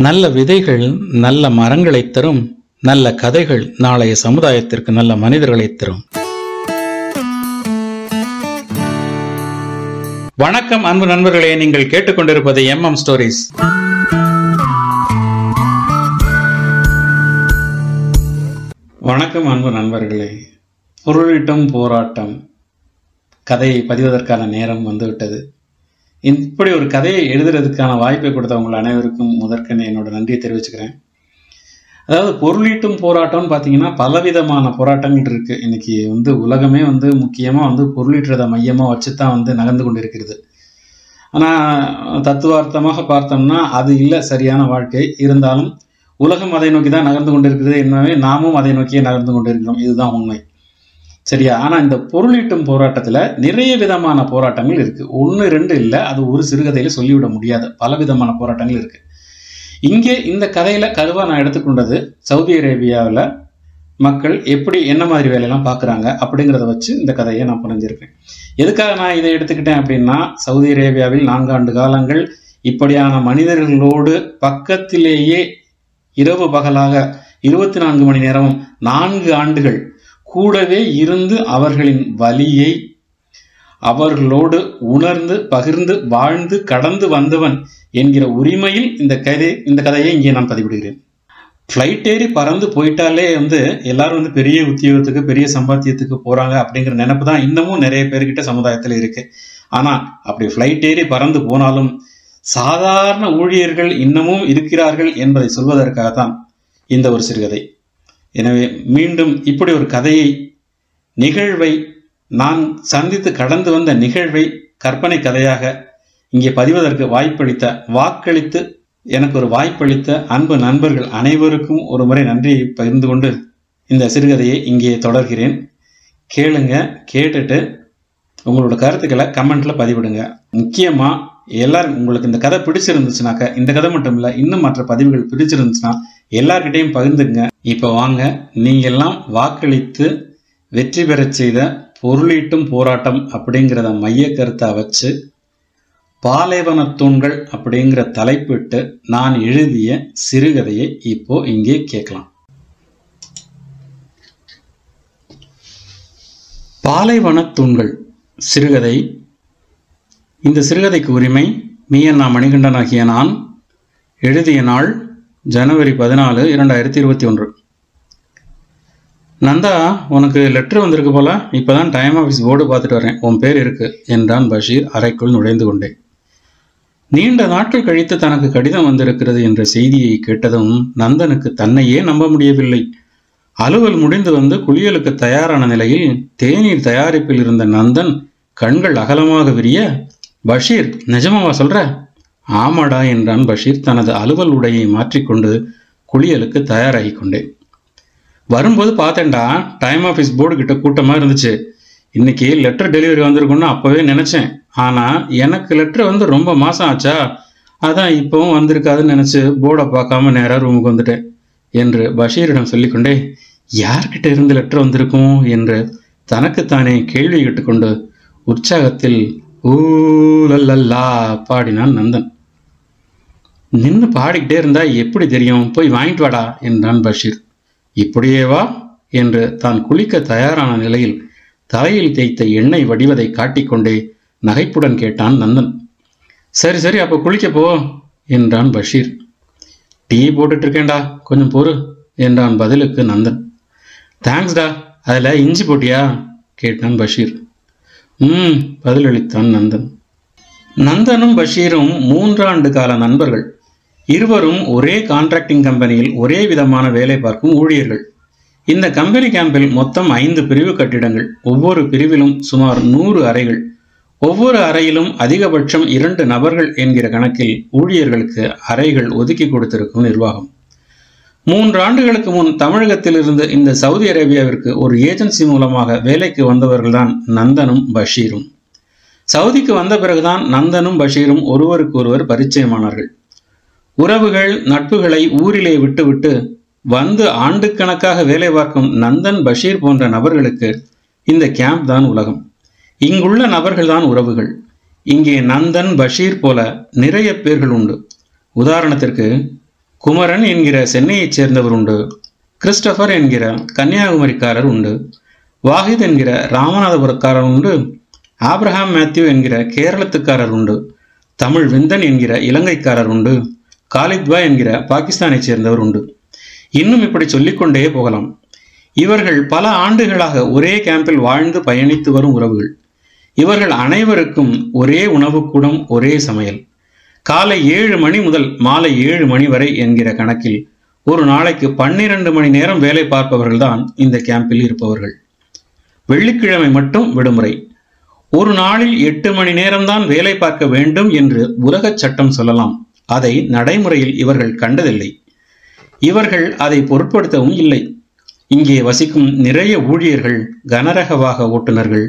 நல்ல விதைகள் நல்ல மரங்களை தரும் நல்ல கதைகள் நாளைய சமுதாயத்திற்கு நல்ல மனிதர்களை தரும். வணக்கம் அன்பு நண்பர்களே. நீங்கள் கேட்டுக்கொண்டிருப்பது எம் எம் ஸ்டோரிஸ். வணக்கம் அன்பு நண்பர்களே. பொருளீட்டும் போராட்டம். கதையை பதிவதற்கான நேரம் வந்துவிட்டது. இப்படி ஒரு கதையை எழுதுறதுக்கான வாய்ப்பை கொடுத்த அனைவருக்கும் முதற்கனே என்னோட நன்றியை தெரிவிச்சுக்கிறேன். அதாவது பொருளீட்டும் போராட்டம்னு பார்த்தீங்கன்னா பலவிதமான போராட்டங்கள் இருக்கு. இன்னைக்கு வந்து உலகமே வந்து முக்கியமாக வந்து பொருளீட்டுறதை மையமாக வச்சு தான் வந்து நகர்ந்து கொண்டு இருக்கிறது ஆனால் தத்துவார்த்தமாக பார்த்தோம்னா அது இல்லை சரியான வாழ்க்கை. இருந்தாலும் உலகம் அதை நோக்கி தான் நகர்ந்து கொண்டிருக்கிறது என்னவே நாமும் அதை நோக்கியே நகர்ந்து கொண்டிருக்கிறோம். இதுதான் உண்மை. சரியா? ஆனால் இந்த பொருளீட்டும் போராட்டத்தில் நிறைய விதமான போராட்டங்கள் இருக்கு. ஒன்று ரெண்டு இல்லை. அது ஒரு சிறுகதையில சொல்லிவிட முடியாது. பல விதமான போராட்டங்கள் இருக்கு. இங்கே இந்த கதையில கருவா நான் எடுத்துக்கொண்டது சவுதி அரேபியாவில் மக்கள் எப்படி என்ன மாதிரி வேலையெல்லாம் பார்க்குறாங்க அப்படிங்கிறத வச்சு இந்த கதையை நான் புரிஞ்சிருக்கேன் எதுக்காக நான் இதை எடுத்துக்கிட்டேன் அப்படின்னா சவுதி அரேபியாவில் நான்காண்டு காலங்கள் இப்படியான மனிதர்களோடு பக்கத்திலேயே இரவு பகலாக இருபத்தி நான்கு மணி நேரமும் நான்கு ஆண்டுகள் கூடவே இருந்து அவர்களின் வலியை அவர்களோடு உணர்ந்து பகிர்ந்து வாழ்ந்து கடந்து வந்தவன் என்கிற உரிமையில் இந்த கதை இந்த கதையை இங்கே நான் பதிவிடுகிறேன். ஃப்ளைட் ஏறி பறந்து போயிட்டாலே வந்து எல்லாரும் வந்து பெரிய உத்தியோகத்துக்கு பெரிய சம்பாத்தியத்துக்கு போறாங்க அப்படிங்கிற நினைப்பு தான் இன்னமும் நிறைய பேர்கிட்ட சமுதாயத்தில் இருக்கு. ஆனா அப்படி ஃப்ளைட் ஏறி பறந்து போனாலும் சாதாரண ஊழியர்கள் இன்னமும் இருக்கிறார்கள் என்பதை சொல்வதற்காக தான் இந்த ஒரு சிறுகதை. எனவே மீண்டும் இப்படி ஒரு கதையை நிகழ்வை நான் சந்தித்து கடந்து வந்த நிகழ்வை கற்பனை கதையாக இங்கே பதிவதற்கு வாய்ப்பளித்த வாக்களித்து எனக்கு ஒரு வாய்ப்பளித்த அன்பு நண்பர்கள் அனைவருக்கும் ஒரு முறை நன்றியை பகிர்ந்து கொண்டு இந்த சிறுகதையை இங்கே தொடர்கிறேன். கேளுங்க கேட்டுட்டு உங்களோட கருத்துக்களை கமெண்ட்ல பதிவிடுங்க. முக்கியமா எல்லாரும் உங்களுக்கு இந்த கதை பிடிச்சிருந்துச்சுனாக்க இந்த கதை மட்டும் இல்லை இன்னும் மற்ற பதிவுகள் பிடிச்சிருந்துச்சுன்னா எல்லார்கிட்டையும் பகிர்ந்துங்க. இப்போ வாங்க நீங்கெல்லாம் வாக்களித்து வெற்றி பெறச் செய்த பொருளீட்டும் போராட்டம் அப்படிங்கிறத மைய கருத்தை வச்சு பாலைவன தூண்கள் அப்படிங்கிற தலைப்பிட்டு நான் எழுதிய சிறுகதையை இப்போ இங்கே கேட்கலாம். பாலைவன தூண்கள் சிறுகதை. இந்த சிறுகதைக்கு உரிமை மீயண்ணா மணிகண்டன் ஆகிய நான் எழுதிய நாள் ஜனவரி பதினாலு இரண்டாயிரத்தி இருபத்தி ஒன்று. நந்தா உனக்கு லெட்ரு வந்திருக்கு போல? இப்போதான் டைம் ஆஃபீஸ் போர்டு பார்த்துட்டு வரேன். உன் பேர் இருக்கு. என்றான் பஷீர் அறைக்குள் நுழைந்து கொண்டேன் நீண்ட நாட்கள் கழித்து தனக்கு கடிதம் வந்திருக்கிறது என்ற செய்தியை கேட்டதும் நந்தனுக்கு தன்னையே நம்ப முடியவில்லை. அலுவல் முடிந்து வந்து குளியலுக்கு தயாரான நிலையில் தேநீர் தயாரிப்பில் இருந்த நந்தன் கண்கள் அகலமாக விரிய பஷீர் நிஜமாவா சொல்ற? ஆமாடா என்றான் பஷீர் தனது அலுவல் உடையை மாற்றிக்கொண்டு குளியலுக்கு தயாராகி கொண்டேன் வரும்போது பார்த்தேன்டா டைம் ஆஃபீஸ் போர்டு கிட்ட கூட்டமாக இருந்துச்சு. இன்னைக்கு லெட்டர் டெலிவரி வந்திருக்குன்னு அப்போவே நினச்சேன். ஆனால் எனக்கு லெட்டர் வந்து ரொம்ப மாதம் ஆச்சா? அதான் இப்போவும் வந்திருக்காதுன்னு நினச்சி போர்டை பார்க்காம நேராக ரூமுக்கு வந்துட்டேன் என்று பஷீரிடம் சொல்லிக்கொண்டே யார்கிட்ட இருந்து லெட்டர் வந்திருக்கும்? என்று தனக்குத்தானே கேள்வி கேட்டுக்கொண்டு உற்சாகத்தில் ஊலல்லா பாடினான் நந்தன். நின்று பாடிக்கிட்டே இருந்தா எப்படி தெரியும்? போய் வாங்கிட்டு வாடா என்றான் பஷீர். இப்படியே வா என்று தான் குளிக்க தயாரான நிலையில் தலையில் தேய்த்த எண்ணெய் வடிவதை காட்டிக்கொண்டே நகைப்புடன் கேட்டான் நந்தன். சரி சரி அப்போ குளிக்க போ என்றான் பஷீர். டீ போட்டுட்டு இருக்கேன்டா கொஞ்சம் பொறு என்றான் பதிலுக்கு நந்தன். தேங்க்ஸ்டா அதில் இஞ்சி போட்டியா? கேட்டான் பஷீர். ம் பதிலளித்தான் நந்தன். நந்தனும் பஷீரும் மூன்றாண்டு கால நண்பர்கள். இருவரும் ஒரே கான்ட்ராக்டிங் கம்பெனியில் ஒரே விதமான வேலை பார்க்கும் ஊழியர்கள். இந்த கம்பெனி கேம்பில் மொத்தம் ஐந்து பிரிவு கட்டிடங்கள். ஒவ்வொரு பிரிவிலும் சுமார் நூறு அறைகள். ஒவ்வொரு அறையிலும் அதிகபட்சம் இரண்டு நபர்கள் என்கிற கணக்கில் ஊழியர்களுக்கு அறைகள் ஒதுக்கி கொடுத்திருக்கும் நிர்வாகம். மூன்று ஆண்டுகளுக்கு முன் தமிழகத்திலிருந்து இந்த சவுதி அரேபியாவிற்கு ஒரு ஏஜென்சி மூலமாக வேலைக்கு வந்தவர்கள்தான் நந்தனும் பஷீரும். சவுதிக்கு வந்த பிறகுதான் நந்தனும் பஷீரும் ஒருவருக்கொருவர் பரிச்சயமானார்கள். உறவுகள் நட்புகளை ஊரிலே விட்டுவிட்டு வந்து ஆண்டுக்கணக்காக வேலை பார்க்கும் நந்தன் பஷீர் போன்ற நபர்களுக்கு இந்த கேம்ப் தான் உலகம். இங்குள்ள நபர்கள்தான் உறவுகள். இங்கே நந்தன் பஷீர் போல நிறைய பேர்கள் உண்டு. உதாரணத்திற்கு குமரன் என்கிற சென்னையைச் சேர்ந்தவர் உண்டு. கிறிஸ்டபர் என்கிற கன்னியாகுமரிக்காரர் உண்டு. வாஹித் என்கிற ராமநாதபுரக்காரர் உண்டு. ஆப்ரஹாம் மேத்யூ என்கிற கேரளத்துக்காரர் உண்டு. தமிழ் விந்தன் என்கிற இலங்கைக்காரர் உண்டு. காலித்வா என்கிற பாகிஸ்தானைச் சேர்ந்தவர் உண்டு. இன்னும் இப்படி சொல்லிக்கொண்டே போகலாம். இவர்கள் பல ஆண்டுகளாக ஒரே கேம்பில் வாழ்ந்து பயணித்து வரும் உறவுகள். இவர்கள் அனைவருக்கும் ஒரே உணவுக்கூடம் ஒரே சமையல். காலை ஏழு மணி முதல் மாலை ஏழு மணி வரை என்கிற கணக்கில் ஒரு நாளைக்கு பன்னிரண்டு மணி நேரம் வேலை பார்ப்பவர்கள்தான் இந்த கேம்பில் இருப்பவர்கள். வெள்ளிக்கிழமை மட்டும் விடுமுறை. ஒரு நாளில் எட்டு மணி நேரம்தான் வேலை பார்க்க வேண்டும் என்று உலகச் சட்டம் சொல்லலாம். அதை நடைமுறையில் இவர்கள் கண்டதில்லை. இவர்கள் அதை பொருட்படுத்தவும் இல்லை. இங்கே வசிக்கும் நிறைய ஊழியர்கள் கனரக வாக ஓட்டுநர்கள்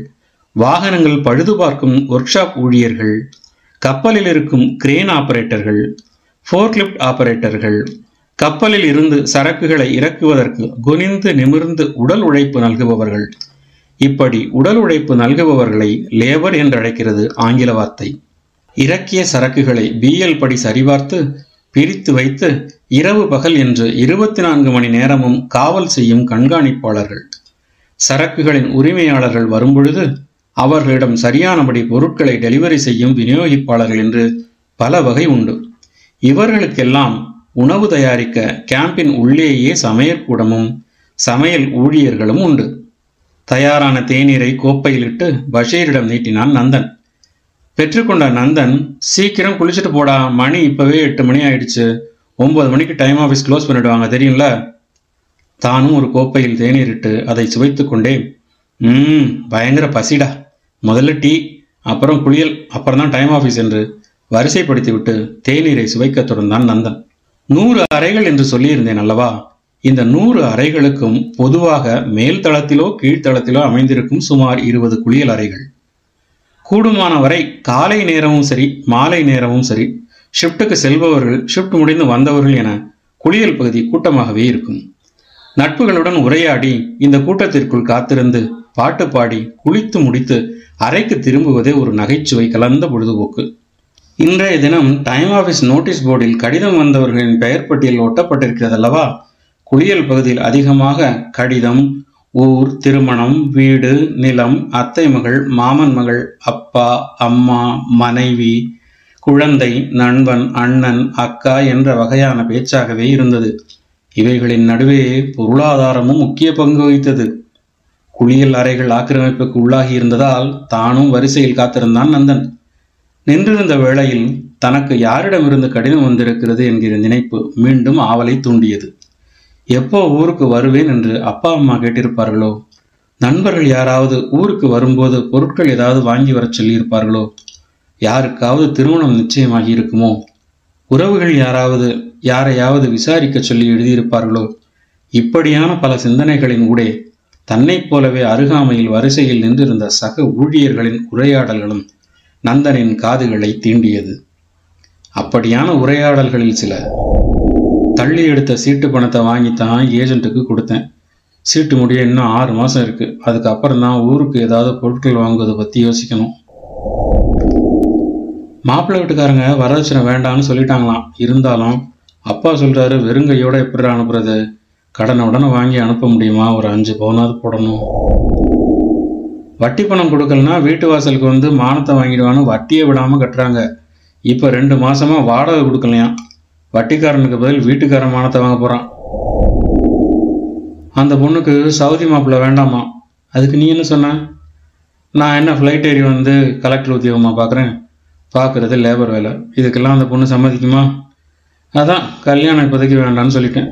வாகனங்கள் பழுது பார்க்கும் ஒர்க் ஷாப் ஊழியர்கள் கப்பலில் இருக்கும் கிரேன் ஆபரேட்டர்கள் ஃபோர்க்லிப்ட் ஆபரேட்டர்கள் கப்பலில் இருந்து சரக்குகளை இறக்குவதற்கு குனிந்து நிமிர்ந்து உடல் உழைப்பு நல்குபவர்கள். இப்படி உடல் உழைப்பு நல்குபவர்களை லேபர் என்று அழைக்கிறது ஆங்கில வார்த்தை. இறக்கிய சரக்குகளை பிஎல் படி சரிபார்த்து பிரித்து வைத்து இரவு பகல் என்று இருபத்தி நான்கு மணி நேரமும் காவல் செய்யும் கண்காணிப்பாளர்கள். சரக்குகளின் உரிமையாளர்கள் வரும்பொழுது அவர்களிடம் சரியானபடி பொருட்களை டெலிவரி செய்யும் விநியோகிப்பாளர்கள் என்று பல வகை உண்டு. இவர்களுக்கெல்லாம் உணவு தயாரிக்க கேம்பின் உள்ளேயே சமையற்கூடமும் சமையல் ஊழியர்களும் உண்டு. தயாரான தேநீரை கோப்பையிலிட்டு பஷீரிடம் நீட்டினான் நந்தன். பெற்றுக்கொண்ட நந்தன் சீக்கிரம் குளிச்சுட்டு போடா. மணி இப்பவே எட்டு மணி ஆயிடுச்சு. ஒன்பது மணிக்கு டைம் ஆஃபீஸ் க்ளோஸ் பண்ணிடுவாங்க தெரியும்ல? தானும் ஒரு கோப்பையில் தேநீர் இட்டு அதை சுவைத்து கொண்டே ம் பயங்கர பசிடா. முதல்ல டீ அப்புறம் குளியல் அப்புறம் தான் டைம் ஆஃபீஸ் என்று வரிசைப்படுத்தி விட்டு தேநீரை சுவைக்கத் தொடர்ந்தான் நந்தன். நூறு அறைகள் என்று சொல்லியிருந்தேன் அல்லவா? இந்த நூறு அறைகளுக்கும் பொதுவாக மேல் தளத்திலோ கீழ்த்தளத்திலோ அமைந்திருக்கும் சுமார் இருபது குளியல் அறைகள். கூடுமான வரை காலை நேரமும் சரி மாலை நேரமும் சரி ஷிஃப்ட்டுக்கு செல்பவர்கள் ஷிஃப்ட் முடிந்து வந்தவர்கள் என குளியல் பகுதி கூட்டமாகவே இருக்கும். நட்புகளுடன் உரையாடி இந்த கூட்டத்திற்குள் காத்திருந்து பாட்டு பாடி குளித்து முடித்து அறைக்கு திரும்புவதே ஒரு நகைச்சுவை கலந்த பொழுதுபோக்கு. இன்றைய தினம் டைம் ஆஃபீஸ் நோட்டீஸ் போர்டில் கடிதம் வந்தவர்களின் பெயர் பட்டியல் ஒட்டப்பட்டிருக்கிறது அல்லவா குளியல் பகுதியில் அதிகமாக கடிதம் ஊர் திருமணம் வீடு நிலம் அத்தை மகள் மாமன் மகள் அப்பா அம்மா மனைவி குழந்தை நண்பன் அண்ணன் அக்கா என்ற வகையான பேச்சாகவே இருந்தது. இவைகளின் நடுவே பொருளாதாரமும் முக்கிய பங்கு வகித்தது. குளியல் அறைகள் ஆக்கிரமிப்புக்கு உள்ளாகி இருந்ததால் தானும் வரிசையில் காத்திருந்தான் நந்தன். நின்றிருந்த வேளையில் தனக்கு யாரிடமிருந்து கடிதம் வந்திருக்கிறது என்கிற நினைப்பு மீண்டும் ஆவலை தூண்டியது. எப்போ ஊருக்கு வருவேன் என்று அப்பா அம்மா கேட்டிருப்பார்களோ? நண்பர்கள் யாராவது ஊருக்கு வரும்போது பொருட்கள் ஏதாவது வாங்கி வரச் சொல்லியிருப்பார்களோ? யாருக்காவது திருமணம் நிச்சயமாகி இருக்குமோ? உறவுகள் யாராவது யாரையாவது விசாரிக்க சொல்லி எழுதியிருப்பார்களோ? இப்படியான பல சிந்தனைகளின் ஊடே தன்னைப் போலவே அருகாமையில் வரிசையில் நின்றிருந்த சக ஊழியர்களின் உரையாடல்களும் நந்தனின் காதுகளை தீண்டியது. அப்படியான உரையாடல்களில் சில தள்ளி எடுத்த சீட்டு பணத்தை வாங்கி தான் ஏஜென்ட்டுக்கு கொடுத்தேன். சீட்டு முடிய இன்னும் ஆறு மாதம் இருக்குது அதுக்கப்புறம் தான் ஊருக்கு ஏதாவது பொருட்கள் வாங்குவதை பற்றி யோசிக்கணும். மாப்பிள்ளை வீட்டுக்காரங்க வரதட்சணை வேண்டாம்னு சொல்லிட்டாங்களாம். இருந்தாலும் அப்பா சொல்கிறாரு வெறுங்கையோட எப்படி அனுப்புறது? கடனை உடனே வாங்கி அனுப்ப முடியுமா? ஒரு அஞ்சு பவுனாவது போடணும். வட்டி பணம் கொடுக்கலனா வீட்டு வாசலுக்கு வந்து மானத்தை வாங்கிடுவான்னு வட்டியை விடாமல் கட்டுறாங்க. இப்போ ரெண்டு மாதமாக வாடகை கொடுக்கலையாம். வட்டிக்காரனுக்கு பதில் வீட்டுக்காரன் மானத்தை வாங்க போகிறான் அந்த பொண்ணுக்கு சவுதி மாப்பிள்ளை வேண்டாமா? அதுக்கு நீ என்ன சொன்ன? நான் என்ன ஃப்ளைட் ஏறி வந்து கலெக்டர் உத்தியோகமாக பார்க்குறேன் பார்க்குறது லேபர் வேலை. இதுக்கெல்லாம் அந்த பொண்ணு சம்மதிக்குமா? அதான் கல்யாணம் இப்போதைக்கு வேண்டாம்னு சொல்லிட்டேன்.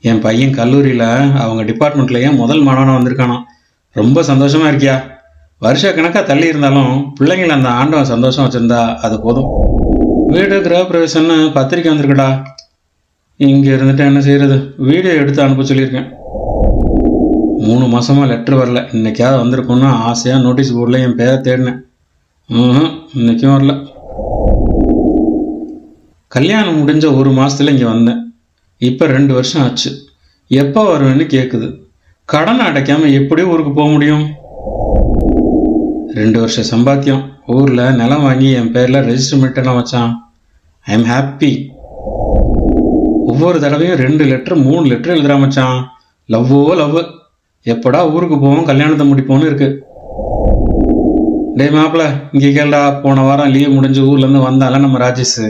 என் பையன் கல்லூரியில் அவங்க டிபார்ட்மெண்ட்லேயே ஏன் முதல் மாணவனாக வந்திருக்கானாம்? ரொம்ப சந்தோஷமா இருக்கியா? வருஷ கணக்காக தள்ளி இருந்தாலும் பிள்ளைங்களை அந்த ஆண்டவன் சந்தோஷம் வச்சிருந்தா அது போதும். வீடு கிரகப்பிரவேசம்னு பத்திரிக்கை வந்திருக்குடா. இங்கே இருந்துட்டு என்ன செய்யறது வீடியோ எடுத்து அனுப்ப சொல்லியிருக்கேன். மூணு மாசமா லெட்டர் வரல. இன்னைக்காவது வந்திருக்கும்னு ஆசையாக நோட்டீஸ் போர்டில் என் பேரை தேடினேன். ம்ஹும், இன்னைக்கும் வரல. கல்யாணம் முடிஞ்ச ஒரு மாசத்துல இங்கே வந்தேன். இப்போ ரெண்டு வருஷம் ஆச்சு. எப்போ வருவேன்னு கேட்குது கடன் அடைக்காம எப்படி ஊருக்கு போக முடியும்? ரெண்டு வருஷம் சம்பாத்தியம். ஊரில் நிலம் வாங்கி என் பேரில் ரெஜிஸ்டர் பண்ணிட்டேன் வச்சான் ஐ எம் ஹாப்பி ஒவ்வொரு தடவையும் ரெண்டு லெட்டர் மூணு லெட்டர் எழுதுறா மச்சான். லவ்வோ லவ் எப்படா ஊருக்கு போவோம் கல்யாணத்தை முடிப்போம்னு இருக்கு. டேய் மாப்பிள இங்கே கேள்டா போன வாரம் லீவ் முடிஞ்சு ஊர்லேருந்து வந்தால நம்ம ராஜேஷ்.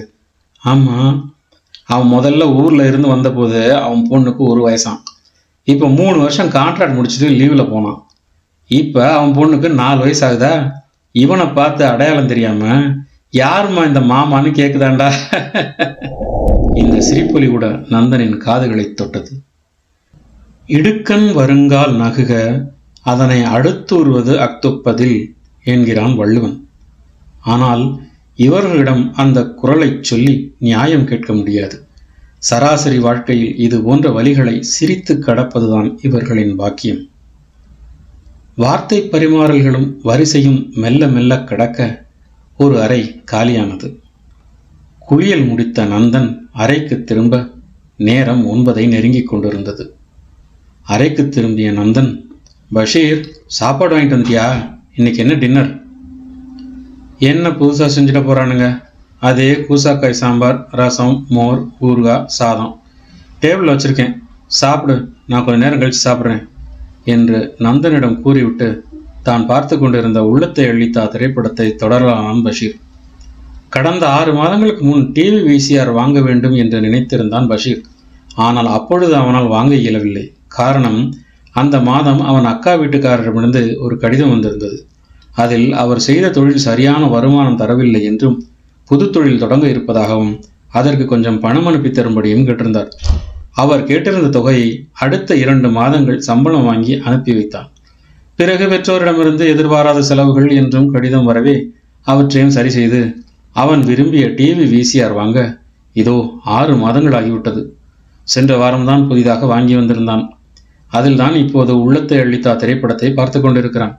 ஆமாம் அவன் முதல்ல ஊரில் இருந்து வந்தபோது அவன் பொண்ணுக்கு ஒரு வயசான் இப்போ மூணு வருஷம் கான்ட்ராக்ட் முடிச்சுட்டு லீவில் போனான். இப்போ அவன் பொண்ணுக்கு நாலு வயசு ஆகுதா இவனை பார்த்து அடையாளம் தெரியாம யாரும்மா இந்த மாமான்னு கேக்குதாண்டா? இந்த சிரிப்பொலி கூட நந்தனின் காதுகளை தொட்டது. இடுக்கன் வருங்கால் நகுக அதனை அடுத்துறுவது அக்துப்பதில் என்கிறான் வள்ளுவன். ஆனால் இவர்களிடம் அந்த குரலைச் சொல்லி நியாயம் கேட்க முடியாது. சராசரி வாழ்க்கையில் இது போன்ற வழிகளை சிரித்து கடப்பதுதான் இவர்களின் பாக்கியம். வார்த்தை பரிமாறல்களும் வரிசையும் மெல்ல மெல்ல கடக்க ஒரு அறை காலியானது. குளியல் முடித்த நந்தன் அறைக்கு திரும்ப நேரம் ஒன்பதை நெருங்கிக் கொண்டிருந்தது. அறைக்கு திரும்பிய நந்தன் பஷீர் சாப்பாடு வாங்கிட்டு வந்தியா? இன்னைக்கு என்ன டின்னர்? என்ன புதுசாக செஞ்சுட போகிறானுங்க அதே கூசாக்காய் சாம்பார் ரசம் மோர் ஊறுகாய் சாதம். டேபிள் வச்சுருக்கேன். சாப்பிடு. நான் கொஞ்ச நேரம் கழித்து சாப்பிட்றேன். என்று நந்தனிடம் கூறிவிட்டு தான் பார்த்து கொண்டிருந்த உள்ளத்தை அழித்தா திரைப்படத்தை தொடரலாம் பஷீர். கடந்த ஆறு மாதங்களுக்கு முன் டிவி விசிஆர் வாங்க வேண்டும் என்று நினைத்திருந்தான் பஷீர். ஆனால் அப்பொழுது அவனால் வாங்க இயலவில்லை. காரணம் அந்த மாதம் அவன் அக்கா வீட்டுக்காரரிடமிருந்து ஒரு கடிதம் வந்திருந்தது. அதில் அவர் செய்த தொழில் சரியான வருமானம் தரவில்லை என்றும் புது தொழில் தொடங்க இருப்பதாகவும் அதற்கு கொஞ்சம் பணம் அனுப்பி தரும்படியும் கேட்டிருந்தார். அவர் கேட்டிருந்த தொகையை அடுத்த இரண்டு மாதங்கள் சம்பளம் வாங்கி அனுப்பி வைத்தான் பிறகு பெற்றோரிடமிருந்து எதிர்பாராத செலவுகள் என்றும் கடிதம் வரவே அவற்றையும் சரி செய்து அவன் விரும்பிய டிவி விசிஆர் வாங்க இதோ ஆறு மாதங்கள் ஆகிவிட்டது சென்ற வாரம்தான் புதிதாக வாங்கி வந்திருந்தான். அதில்தான் இப்போது உள்ளத்தை அளித்தா திரைப்படத்தை பார்த்து கொண்டிருக்கிறான்.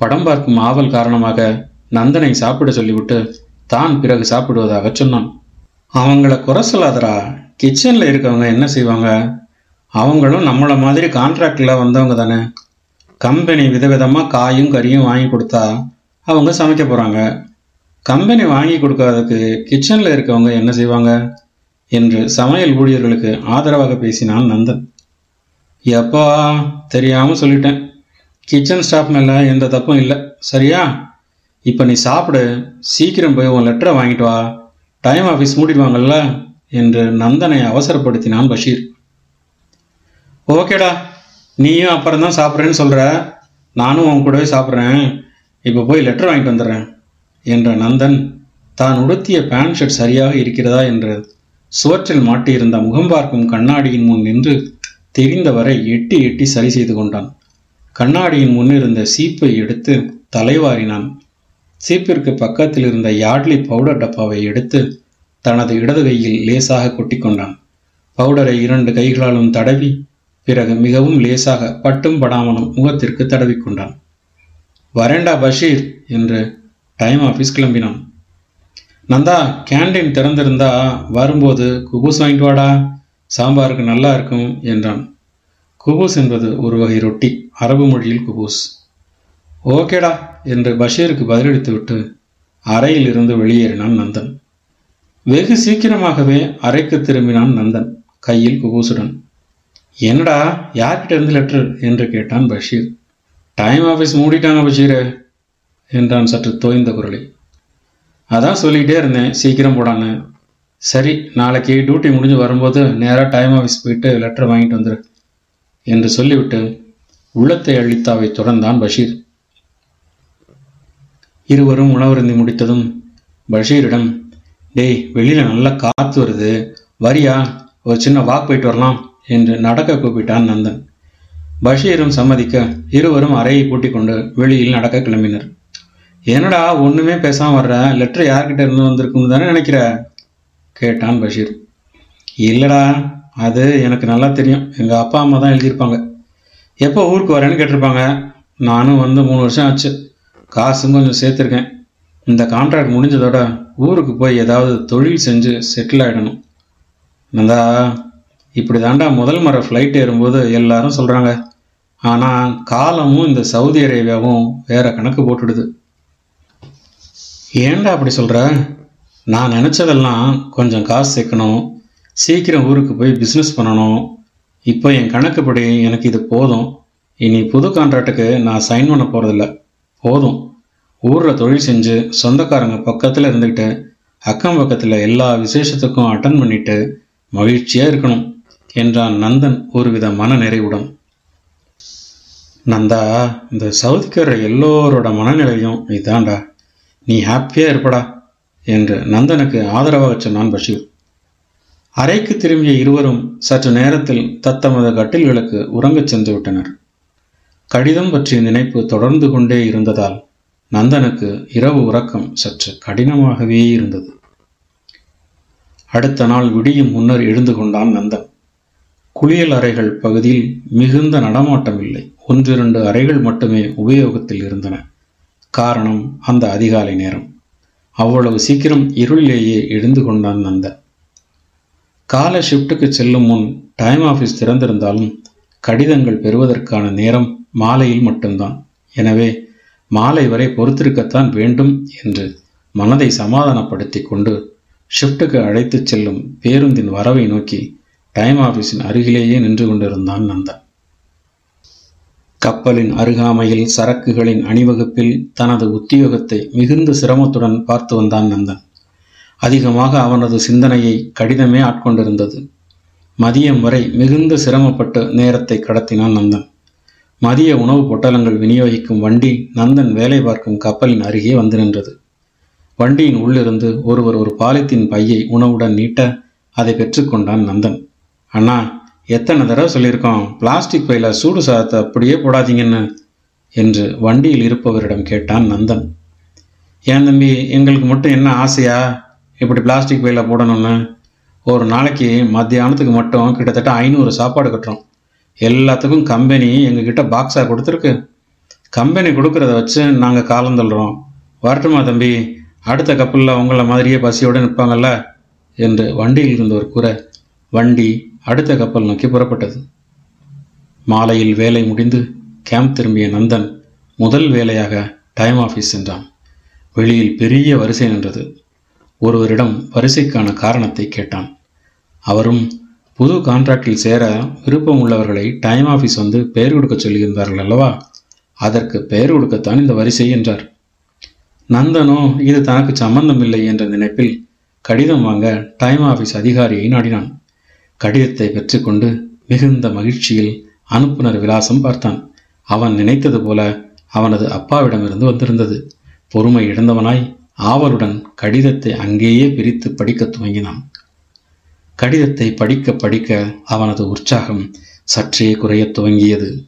படம் பார்க்கும் ஆவல் காரணமாக நந்தனை சாப்பிட சொல்லிவிட்டு தான் பிறகு சாப்பிடுவதாக சொன்னான். அவங்கள குறை சொல்லாதடா. கிச்சனில் இருக்கவங்க என்ன செய்வாங்க? அவங்களும் நம்மளை மாதிரி கான்ட்ராக்டில் வந்தவங்க தானே. கம்பெனி விதவிதமாக காயும் கறியும் வாங்கி கொடுத்தா அவங்க சமைக்க போகிறாங்க கம்பெனி வாங்கி கொடுக்காததுக்கு கிச்சனில் இருக்கவங்க என்ன செய்வாங்க? என்று சமையல் ஊழியர்களுக்கு ஆதரவாக பேசினான் நந்தன். எப்பா தெரியாமல் சொல்லிட்டேன். கிச்சன் ஸ்டாஃப் மேலே எந்த தப்பும் இல்லை. சரியா? இப்போ நீ சாப்பிடு. சீக்கிரம் போய் உன் லெட்டரை வாங்கிட்டு வா. டைம் ஆஃபீஸ் மூடிடுவாங்கல்ல. என்று நந்தனை அவசரப்படுத்தினான் பஷீர். ஓகேடா நீயும் அப்புறம் தான் சாப்பிட்றேன்னு சொல்கிற நானும் உன் கூடவே சாப்பிட்றேன். இப்போ போய் லெட்டர் வாங்கிட்டு வந்துடுறேன் என்ற நந்தன் தான் உடுத்திய பேண்ட் ஷர்ட் சரியாக இருக்கிறதா என்று சுவற்றில் மாட்டியிருந்த முகம் பார்க்கும் கண்ணாடியின் முன் நின்று தெரிந்தவரை எட்டி எட்டி சரி செய்து கொண்டான். கண்ணாடியின் முன்னிருந்த சீப்பை எடுத்து தலைவாரினான். சீப்பிற்கு பக்கத்தில் இருந்த யாட்லி பவுடர் டப்பாவை எடுத்து தனது இடது கையில் லேசாக கொட்டிக்கொண்டான். பவுடரை இரண்டு கைகளாலும் தடவி பிறகு மிகவும் லேசாக பட்டும் படாமலும் முகத்திற்கு தடவிக்கொண்டான். வரேண்டா பஷீர் என்று டைம் ஆஃபீஸ் கிளம்பினான். நந்தா கேண்டீன் திறந்திருந்தா வரும்போது குபூஸ் வாங்கிட்டு வாடா சாம்பாருக்கு நல்லா இருக்கும் என்றான். குபூஸ் என்பது ஒரு வகை ரொட்டி அரபு மொழியில் குபூஸ். ஓகேடா என்று பஷீருக்கு பதிலளித்துவிட்டு அறையில் இருந்து வெளியேறினான் நந்தன். வெகு சீக்கிரமாகவே அறைக்கு திரும்பினான் நந்தன் கையில் குகூசுடன். என்னடா யார்கிட்ட இருந்து லெட்டர் என்று கேட்டான் பஷீர். டைம் ஆஃபீஸ் மூடிட்டாங்க பஷீரே என்றான் சற்று தோய்ந்த குரலை அதான் சொல்லிக்கிட்டே இருந்தேன் சீக்கிரம் போடான்னு. சரி நாளைக்கு டியூட்டி முடிஞ்சு வரும்போது நேராக டைம் ஆஃபீஸ் போயிட்டு லெட்டர் வாங்கிட்டு வந்துரு என்று சொல்லிவிட்டு உள்ளத்தை அழித்தாவை தொடர்ந்தான் பஷீர். இருவரும் உணவருந்தி முடித்ததும் பஷீரிடம் டேய் வெளியில் நல்லா காற்று வருது. வரியா? ஒரு சின்ன வாக் போயிட்டு வரலாம் என்று நடக்க கூப்பிட்டான் நந்தன். பஷீரும் சம்மதிக்க இருவரும் அறையை பூட்டி கொண்டு வெளியில் நடக்க கிளம்பினர். என்னடா ஒன்றுமே பேசாமல் வர்ற? லெட்டர் யார்கிட்ட இருந்து வந்திருக்குன்னு தானே நினைக்கிற? கேட்டான் பஷீர். இல்லைடா அது எனக்கு நல்லா தெரியும். எங்கள் அப்பா அம்மா தான் எழுதியிருப்பாங்க. எப்போ ஊருக்கு வரேன்னு கேட்டிருப்பாங்க. நானும் வந்து மூணு வருஷம் ஆச்சு. காசும் கொஞ்சம் சேர்த்துருக்கேன். இந்த கான்ட்ராக்ட் முடிஞ்சதோட ஊருக்கு போய் ஏதாவது தொழில் செஞ்சு செட்டில் ஆகிடணும் நந்தா இப்படி தாண்டா முதல் முறை ஃப்ளைட் ஏறும்போது எல்லாரும் சொல்கிறாங்க ஆனால் காலமும் இந்த சவுதி அரேபியாவும் வேற கணக்கு போட்டுடுது. ஏன்டா அப்படி சொல்கிற நான் நினச்சதெல்லாம் கொஞ்சம் காசு சேர்க்கணும். சீக்கிரம் ஊருக்கு போய் பிஸ்னஸ் பண்ணணும். இப்போ என் கணக்குப்படி எனக்கு இது போதும். இனி புது கான்ட்ராக்டுக்கு நான் சைன் பண்ண போகிறதில்ல போதும். ஊரில் தொழில் செஞ்சு சொந்தக்காரங்க பக்கத்தில் இருந்துக்கிட்டு அக்கம் பக்கத்தில் எல்லா விசேஷத்துக்கும் அட்டன் பண்ணிட்டு மகிழ்ச்சியாக இருக்கணும் என்றான் நந்தன் ஒருவித மன நிறைவுடன். நந்தா இந்த சவுதிக்கிற எல்லோரோட மனநிலையும் இதான்டா. நீ ஹாப்பியாக இருப்படா என்று நந்தனுக்கு ஆதரவாக சொன்னான் பஷீர். அறைக்கு திரும்பிய இருவரும் சற்று நேரத்தில் தத்தமது கட்டில்களுக்கு உறங்கச் சென்று விட்டனர். கடிதம் பற்றிய நினைப்பு தொடர்ந்து கொண்டே இருந்ததால் நந்தனுக்கு இரவு உறக்கம் சற்று கடினமாகவே இருந்தது. அடுத்த நாள் விடியும் முன்னர் எழுந்து கொண்டான் நந்தன். குளியல் அறைகள் பகுதியில் மிகுந்த நடமாட்டம் இல்லை ஒன்றிரண்டு அறைகள் மட்டுமே உபயோகத்தில் இருந்தன. காரணம் அந்த அதிகாலை நேரம். அவ்வளவு சீக்கிரம் இருளிலேயே எழுந்து கொண்டான் நந்தன். கால ஷிஃப்ட்டுக்கு செல்லும் முன் டைம் ஆஃபீஸ் திறந்திருந்தாலும் கடிதங்கள் பெறுவதற்கான நேரம் மாலையில் மட்டும்தான். எனவே மாலை வரை பொறுத்திருக்கத்தான் வேண்டும் என்று மனதை சமாதானப்படுத்தி கொண்டு ஷிஃப்ட்டுக்கு அழைத்துச் செல்லும் பேருந்தின் வரவை நோக்கி டைம் ஆஃபீஸின் அருகிலேயே நின்று கொண்டிருந்தான் நந்தன். கப்பலின் அருகாமையில் சரக்குகளின் அணிவகுப்பில் தனது உத்தியோகத்தை மிகுந்த சிரமத்துடன் பார்த்து வந்தான் நந்தன். அதிகமாக அவனது சிந்தனையை கடிதமே ஆட்கொண்டிருந்தது. மதியம் வரை மிகுந்த சிரமப்பட்டு நேரத்தை கடத்தினான் நந்தன். மதிய உணவு பொட்டலங்கள் விநியோகிக்கும் வண்டி நந்தன் வேலை பார்க்கும் கப்பலின் அருகே வந்து நின்றது. வண்டியின் உள்ளிருந்து ஒருவர் ஒரு பாலித்தீன் பையை உணவுடன் நீட்ட அதை பெற்றுக்கொண்டான் நந்தன். அண்ணா எத்தனை தடவை சொல்லியிருக்கோம்? பிளாஸ்டிக் பையில சூடு சாதத்தை அப்படியே போடாதீங்கன்னு என்று வண்டியில் இருப்பவரிடம் கேட்டான் நந்தன். ஏன் தம்பி எங்களுக்கு மட்டும் என்ன ஆசையா? இப்படி பிளாஸ்டிக் பையில போடணும்னு? ஒரு நாளைக்கு மத்தியானத்துக்கு மட்டும் கிட்டத்தட்ட ஐநூறு சாப்பாடு கட்டுறோம். எல்லாத்துக்கும் கம்பெனி எங்ககிட்ட பாக்ஸாக கொடுத்துருக்கு. கம்பெனி கொடுக்குறத வச்சு நாங்கள் காலம் தள்ளுறோம். வரட்டுமா தம்பி? அடுத்த கப்பலில் உங்களை மாதிரியே பசியோடு நிற்பாங்கல்ல என்று வண்டியில் இருந்தவர் கூற வண்டி அடுத்த கப்பல் நோக்கி புறப்பட்டது. மாலையில் வேலை முடிந்து கேம்ப் திரும்பிய நந்தன் முதல் வேலையாக டைம் ஆஃபீஸ் சென்றான். வெளியில் பெரிய வரிசை நின்றது. ஒருவரிடம் வரிசைக்கான காரணத்தை கேட்டான். அவரும் புது கான்ட்ராக்டில் சேர விருப்பம் உள்ளவர்களை டைம் ஆஃபீஸ் வந்து பெயர் கொடுக்க சொல்லியிருந்தார்கள் அல்லவா? அதற்கு பெயர் கொடுக்கத்தான் இந்த வரிசை என்றார். நந்தனோ இது தனக்கு சம்பந்தமில்லை என்ற நினைப்பில் கடிதம் வாங்க டைம் ஆஃபீஸ் அதிகாரியை நாடினான். கடிதத்தை பெற்றுக்கொண்டு மிகுந்த மகிழ்ச்சியில் அனுப்புனர் விலாசம் பார்த்தான். அவன் நினைத்தது போல அவனது அப்பாவிடமிருந்து வந்திருந்தது. பொறுமை இழந்தவனாய் ஆவலுடன் கடிதத்தை அங்கேயே பிரித்து படிக்கத் துவங்கினான். கடிதத்தை படிக்க படிக்க அவனது உற்சாகம் சற்றே குறையத் துவங்கியது.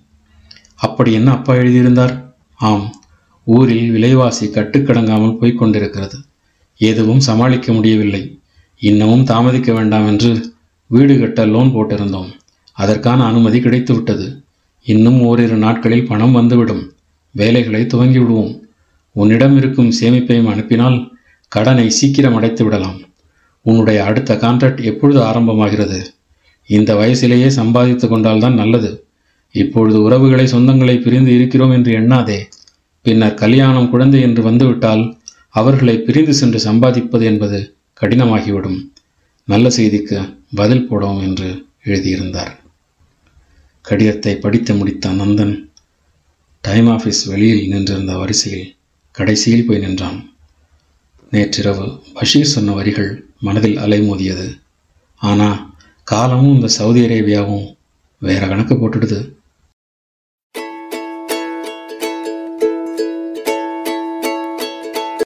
அப்படி என்ன அப்பா எழுதியிருந்தார்? ஆம் ஊரில் விலைவாசி கட்டுக்கடங்காமல் போய்க் கொண்டிருக்கிறது எதுவும் சமாளிக்க முடியவில்லை. இன்னமும் தாமதிக்க வேண்டாம் என்று வீடு கட்ட லோன் போட்டிருந்தோம். அதற்கான அனுமதி கிடைத்துவிட்டது. இன்னும் ஓரிரு நாட்களில் பணம் வந்துவிடும். வேலைகளை துவங்கிவிடுவோம். உன்னிடம் இருக்கும் சேமிப்பையும் அனுப்பினால் கடனை சீக்கிரம் அடைத்து விடலாம் உன்னுடைய அடுத்த கான்ட்ராக்ட் எப்பொழுது ஆரம்பமாகிறது? இந்த வயசிலேயே சம்பாதித்து கொண்டால்தான் நல்லது. இப்பொழுது உறவுகளை சொந்தங்களை பிரிந்து இருக்கிறோம் என்று எண்ணாதே. பின்னர் கல்யாணம் குழந்தை என்று வந்துவிட்டால் அவர்களை பிரிந்து சென்று சம்பாதிப்பது என்பது கடினமாகிவிடும். நல்ல செய்திக்கு பதில் போடவும் என்று எழுதியிருந்தார். கடிதத்தை படித்து முடித்த நந்தன் டைம் ஆஃபீஸ் வெளியில் நின்றிருந்த வரிசையில் கடைசியில் போய் நின்றான். நேற்றிரவு பஷீர் சொன்ன வரிகள் மனதில் அலைமோதியது ஆனால் காலமும் இந்த சவுதி அரேபியாவும் வேற கணக்கு போட்டுடுது.